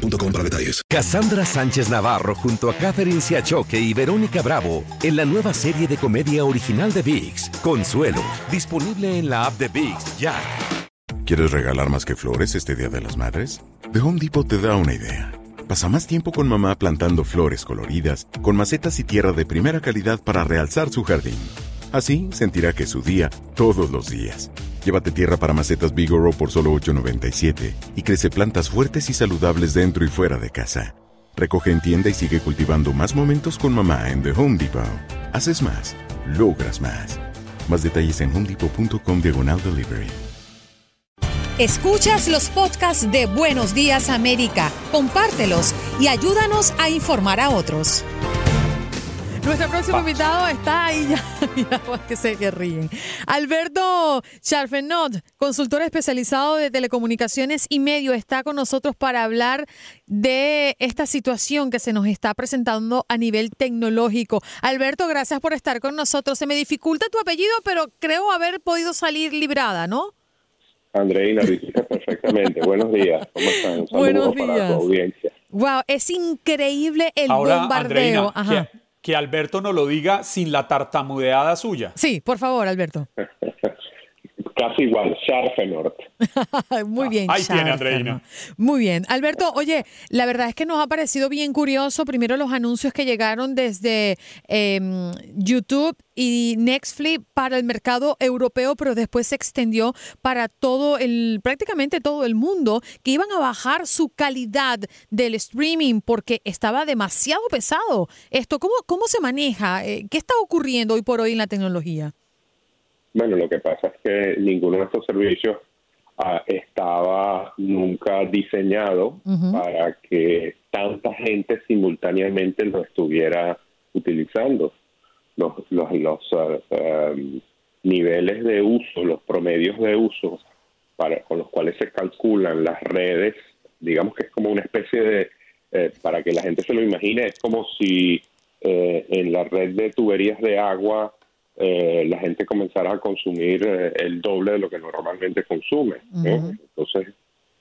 para detalles. Cassandra Sánchez Navarro junto a Catherine Siachoque y Verónica Bravo en la nueva serie de comedia original de VIX, Consuelo, disponible en la app de VIX ya. ¿Quieres regalar más que flores este Día de las Madres? The Home Depot te da una idea. Pasa más tiempo con mamá plantando flores coloridas, con macetas y tierra de primera calidad para realzar su jardín. Así sentirá que es su día todos los días. Llévate tierra para macetas Bigoro por solo $8.97 y crece plantas fuertes y saludables dentro y fuera de casa. Recoge en tienda y sigue cultivando más momentos con mamá en The Home Depot. Haces más, logras más. Más detalles en homedepot.com diagonal delivery. Escuchas los podcasts de Buenos Días América, compártelos y ayúdanos a informar a otros. Nuestro próximo invitado está ahí ya, mira que sé que ríen. Alberto Charfenot, consultor especializado de telecomunicaciones y medio, está con nosotros para hablar de esta situación que se nos está presentando a nivel tecnológico. Alberto, gracias por estar con nosotros. Se me dificulta tu apellido, pero creo haber podido salir librada, ¿no? Andreina, perfectamente. Buenos días. ¿Cómo están? Buenos días. Para tu audiencia. Wow, es increíble el bombardeo. Ajá que Alberto nos lo diga sin la tartamudeada suya. Sí, por favor, Alberto. Casi igual, Scharfenort. Muy bien, Ahí tiene, Andreina. Muy bien. Alberto, oye, la verdad es que nos ha parecido bien curioso, primero los anuncios que llegaron desde em, YouTube y Nextflix para el mercado europeo, pero después se extendió para todo el, prácticamente todo el mundo, que iban a bajar su calidad del streaming porque estaba demasiado pesado. Esto, ¿cómo, cómo se maneja? Eh, ¿Qué está ocurriendo hoy por hoy en la tecnología? Bueno, lo que pasa es que ninguno de estos servicios ah, estaba nunca diseñado para que tanta gente simultáneamente lo estuviera utilizando. Los, los, los ah, niveles de uso, los promedios de uso para, con los cuales se calculan las redes, digamos que es como una especie de, eh, para que la gente se lo imagine, es como si eh, en la red de tuberías de agua eh, la gente comenzará a consumir eh, el doble de lo que normalmente consume. Entonces,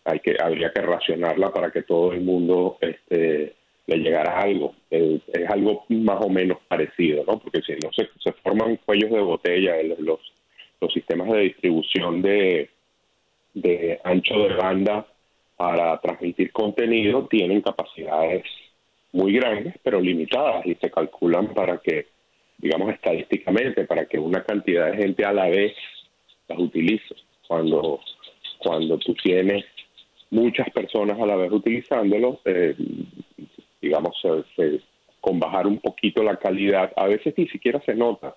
hay que habría que racionarla para que todo el mundo este, le llegara algo. es algo más o menos parecido, ¿no? Porque si no se, se forman cuellos de botella, los, los sistemas de distribución de, de ancho de banda para transmitir contenido tienen capacidades muy grandes, pero limitadas y se calculan para que digamos, estadísticamente, para que una cantidad de gente a la vez las utilice. Cuando, cuando tú tienes muchas personas a la vez utilizándolo, eh, digamos, con bajar un poquito la calidad, a veces ni siquiera se nota.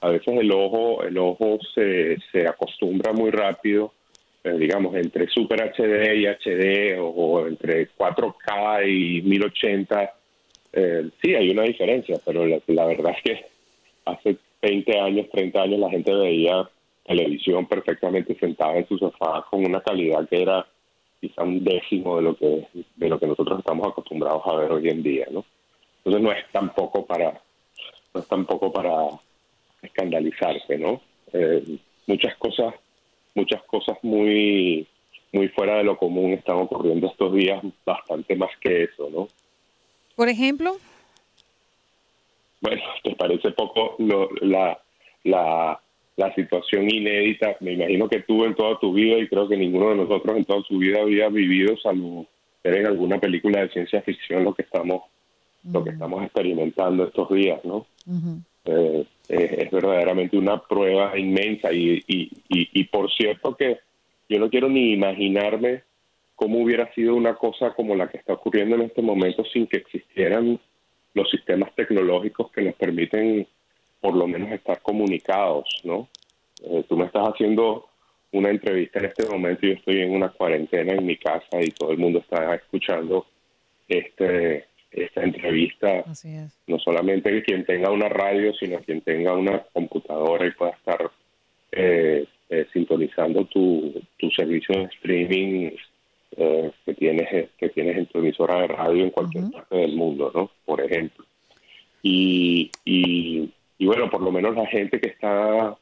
A veces el ojo, el ojo se, se acostumbra muy rápido, eh, digamos, entre Super HD y HD o, entre 4K y 1080 eh, sí, hay una diferencia, pero la, verdad es que hace 20 años, 30 años la gente veía televisión perfectamente sentada en su sofá con una calidad que era quizá un décimo de lo que de lo que nosotros estamos acostumbrados a ver hoy en día, ¿no? Entonces no es tampoco para no es tampoco para escandalizarse, ¿no? Eh, muchas cosas muchas cosas muy muy fuera de lo común están ocurriendo estos días, bastante más que eso, ¿no? Por ejemplo. Bueno, ¿te parece poco la, la, la situación inédita? Me imagino que tú en toda tu vida y creo que ninguno de nosotros en toda su vida había vivido, salvo ver en alguna película de ciencia ficción, lo que estamos lo que estamos experimentando estos días, ¿no? Eh, es, verdaderamente una prueba inmensa y, y, y por cierto que yo no quiero ni imaginarme cómo hubiera sido una cosa como la que está ocurriendo en este momento sin que existieran los sistemas tecnológicos que nos permiten por lo menos estar comunicados, ¿no? Eh, tú me estás haciendo una entrevista en este momento y yo estoy en una cuarentena en mi casa y todo el mundo está escuchando este esta entrevista, no solamente quien tenga una radio, sino quien tenga una computadora y pueda estar eh, eh, sintonizando tu, tu servicio de streaming eh, que tienes que tienes en tu emisora de radio en cualquier parte del mundo, ¿no? Por ejemplo. Y, y, y bueno, por lo menos la gente que está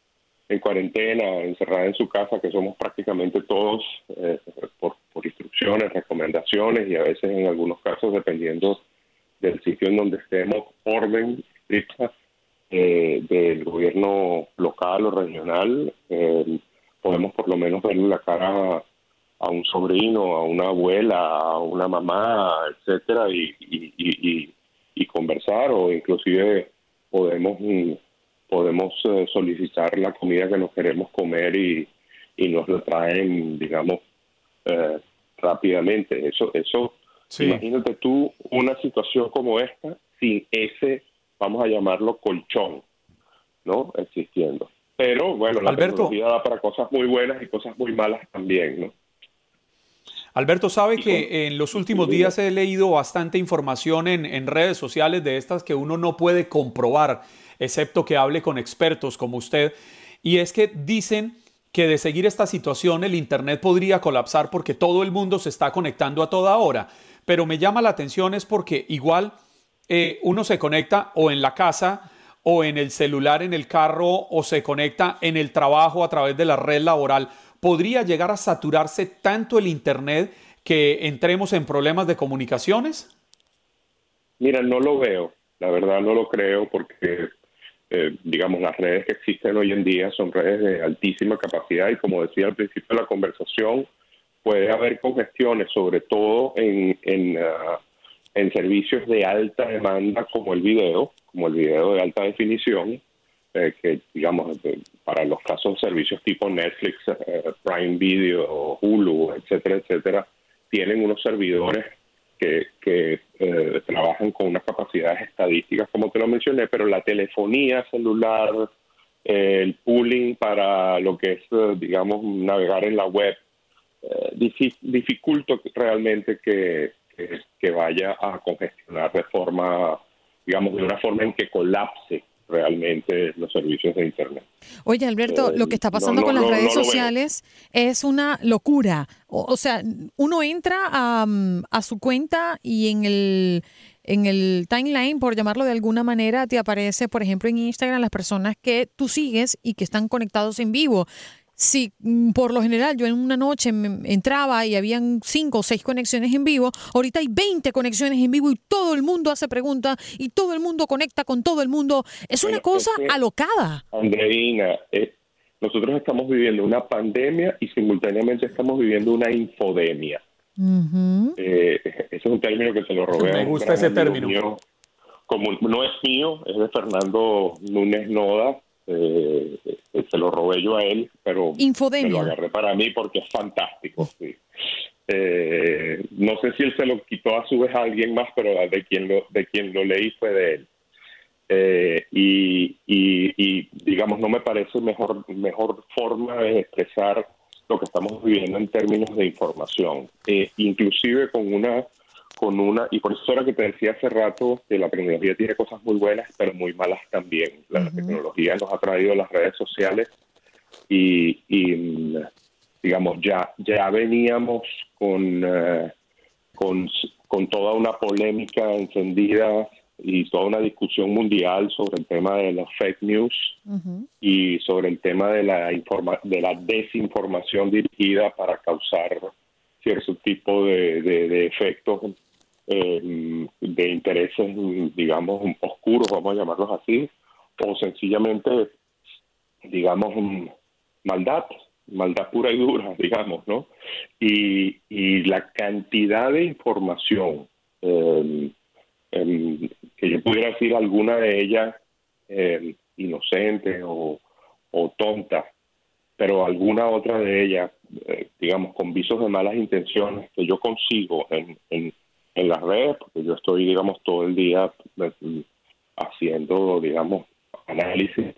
en cuarentena, encerrada en su casa, que somos prácticamente todos por, por instrucciones, recomendaciones y a veces en algunos casos, dependiendo del sitio en donde estemos, orden estricta eh, del gobierno local o regional, eh, podemos por lo menos verle la cara a, un sobrino, a una abuela, a una mamá, etcétera, y, y, y, conversar o inclusive podemos podemos eh, solicitar la comida que nos queremos comer y, y nos lo traen, digamos, rápidamente. Eso eso Imagínate tú una situación como esta sin ese, vamos a llamarlo colchón, ¿no? Existiendo. Pero bueno, la Alberto, tecnología da para cosas muy buenas y cosas muy malas también, ¿no? Alberto, sabe que en los últimos días he leído bastante información en, en, redes sociales de estas que uno no puede comprobar, excepto que hable con expertos como usted. Y es que dicen que de seguir esta situación el Internet podría colapsar porque todo el mundo se está conectando a toda hora pero me llama la atención es porque igual eh, uno se conecta o en la casa o en el celular, en el carro o se conecta en el trabajo a través de la red laboral. ¿Podría llegar a saturarse tanto el Internet que entremos en problemas de comunicaciones? Mira, no lo veo, la verdad no lo creo porque, eh, digamos, las redes que existen hoy en día son redes de altísima capacidad y como decía al principio de la conversación, puede haber congestiones, sobre todo en, en, ah, en, servicios de alta demanda como el video, como el video de alta definición, eh, que digamos, para los casos de servicios tipo Netflix, eh, Prime Video, Hulu, etcétera, etcétera, tienen unos servidores que, que eh, trabajan con unas capacidades estadísticas, como te lo mencioné, pero la telefonía celular, el pooling para lo que es, digamos, navegar en la web, eh, dificulto realmente que, que, vaya a congestionar de forma, digamos, de una forma en que colapse realmente los servicios de Internet. Oye, Alberto, lo que está pasando con las redes sociales es una locura. O, sea, uno entra a, a, su cuenta y en el, en el timeline, por llamarlo de alguna manera, te aparece, por ejemplo, en Instagram las personas que tú sigues y que están conectados en vivo si mm, por lo general yo en una noche entraba y habían cinco o seis conexiones en vivo, ahorita hay 20 conexiones en vivo y todo el mundo hace preguntas y todo el mundo conecta con todo el mundo. Es una cosa alocada. Andreina, eh, nosotros estamos viviendo una pandemia y simultáneamente estamos viviendo una infodemia. Eh, ese es un término que se lo robé. Me gusta ese término. como no es mío, es de Fernando Núñez Noda, eh, se lo robé yo a él, pero me lo agarré para mí porque es fantástico. Eh, no sé si él se lo quitó a su vez a alguien más, pero de quien lo, de quien lo leí fue de él. Eh, y, y, digamos, no me parece mejor, mejor forma de expresar lo que estamos viviendo en términos de información, eh, inclusive con una con una, y por eso era que te decía hace rato que la tecnología tiene cosas muy buenas, pero muy malas también. La tecnología nos ha traído las redes sociales y, digamos, ya, ya veníamos con, eh, con, con, toda una polémica encendida y toda una discusión mundial sobre el tema de las fake news y sobre el tema de la, informa de la desinformación dirigida para causar cierto tipo de, de, de efectos eh, de intereses, digamos, oscuros, vamos a llamarlos así, o sencillamente, digamos, maldad, maldad pura y dura, digamos, ¿no? Y, y la cantidad de información, eh, que yo pudiera decir alguna de ellas eh, inocente o, o, tonta, pero alguna otra de ellas, eh, digamos, con visos de malas intenciones que yo consigo en en las redes, porque yo estoy, digamos, todo el día pues, haciendo, digamos, análisis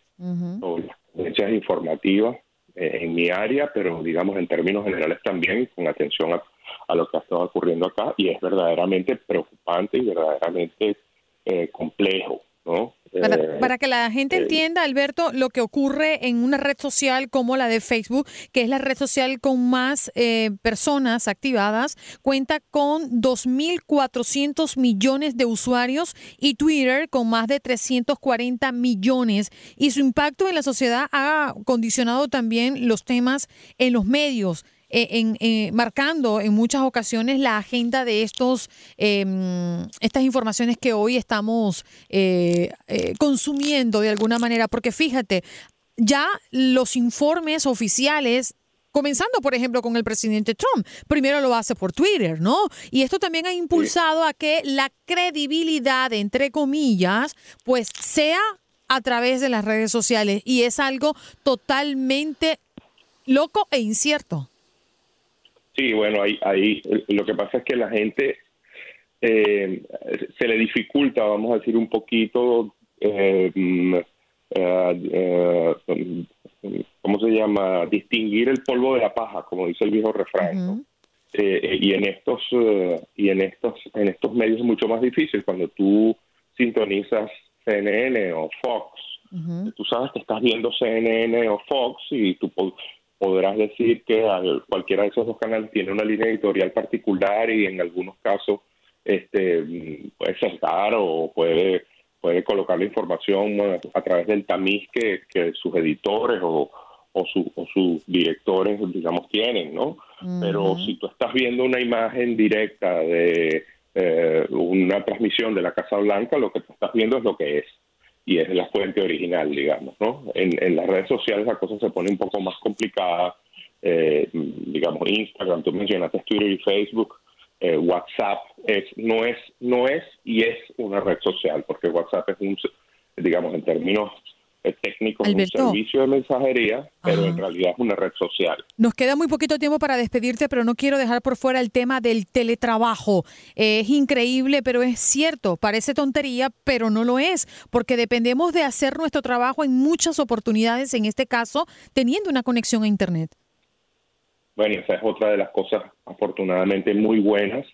sobre las tendencias informativas eh, en mi área, pero, digamos, en términos generales también, con atención a, a lo que ha estado ocurriendo acá y es verdaderamente preocupante y verdaderamente eh, complejo, ¿no? Para, eh, que la gente eh, entienda, Alberto, lo que ocurre en una red social como la de Facebook, que es la red social con más eh, personas activadas, cuenta con 2.400 millones de usuarios y Twitter con más de 340 millones. Y su impacto en la sociedad ha condicionado también los temas en los medios. Eh, en, eh, marcando en muchas ocasiones la agenda de estos em, estas informaciones que hoy estamos eh, consumiendo de alguna manera. Porque fíjate, ya los informes oficiales Comenzando, por ejemplo, con el presidente Trump. Primero lo hace por Twitter, ¿no? Y esto también ha impulsado a que la credibilidad, entre comillas, pues sea a través de las redes sociales. Y es algo totalmente loco e incierto. Sí, bueno, ahí, ahí lo que pasa es que la gente eh, se le dificulta, vamos a decir, un poquito, eh, mm, eh, ¿cómo se llama? Distinguir el polvo de la paja, como dice el viejo refrán. y en estos y en estos en estos medios es mucho más difícil cuando tú sintonizas CNN o Fox. Tú sabes que estás viendo CNN o Fox y tú podrás decir que cualquiera de esos dos canales tiene una línea editorial particular y en algunos casos este puede sentar o puede puede colocar la información a través del tamiz que, sus editores o, o, sus directores, digamos, tienen, ¿no? Pero si tú estás viendo una imagen directa de eh, una transmisión de la Casa Blanca, lo que tú estás viendo es lo que es y es la fuente original, digamos, ¿no? En, las redes sociales la cosa se pone un poco más complicada, eh, digamos Instagram, tú mencionaste Twitter y Facebook, eh, WhatsApp es no es no es y es una red social porque WhatsApp es un digamos en términos técnico un servicio de mensajería, pero en realidad es una red social. Nos queda muy poquito tiempo para despedirte, pero no quiero dejar por fuera el tema del teletrabajo. es increíble, pero es cierto, parece tontería, pero no lo es, porque dependemos de hacer nuestro trabajo en muchas oportunidades, en este caso, teniendo una conexión a Internet. Bueno, esa es otra de las cosas afortunadamente muy buenas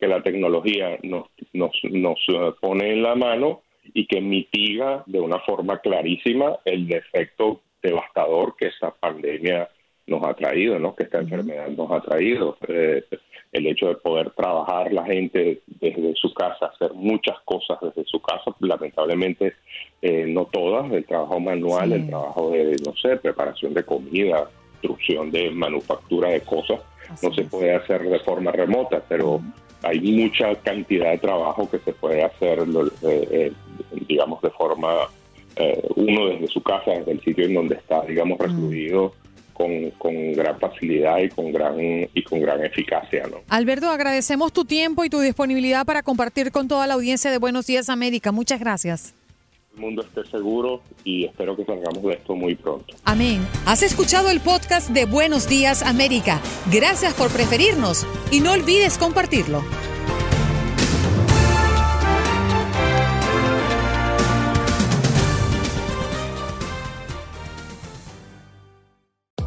que la tecnología nos, nos, nos eh, pone en la mano y que mitiga de una forma clarísima el defecto devastador que esta pandemia nos ha traído, ¿no? que esta enfermedad nos ha traído. Eh, el hecho de poder trabajar la gente desde su casa, hacer muchas cosas desde su casa, lamentablemente eh, no todas, el trabajo manual, el trabajo de, no sé, preparación de comida, instrucción de manufactura de cosas, no se puede hacer de forma remota, pero hay mucha cantidad de trabajo que se puede hacer, eh, eh, digamos, de forma, eh, uno desde su casa, desde el sitio en donde está, digamos, recluido. Con, con, gran facilidad y con gran y con gran eficacia. ¿no? Alberto, agradecemos tu tiempo y tu disponibilidad para compartir con toda la audiencia de Buenos Días América. Muchas gracias el mundo esté seguro y espero que salgamos de esto muy pronto. Amén. Has escuchado el podcast de Buenos Días América. Gracias por preferirnos y no olvides compartirlo.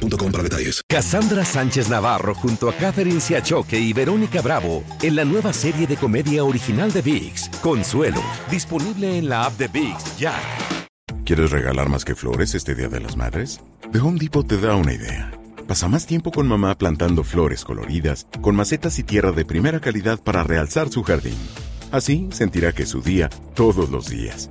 boostmobile.com detalles. Cassandra Sánchez Navarro junto a Catherine Siachoque y Verónica Bravo en la nueva serie de comedia original de VIX, Consuelo, disponible en la app de VIX ya. ¿Quieres regalar más que flores este Día de las Madres? The Home Depot te da una idea. Pasa más tiempo con mamá plantando flores coloridas, con macetas y tierra de primera calidad para realzar su jardín. Así sentirá que es su día todos los días.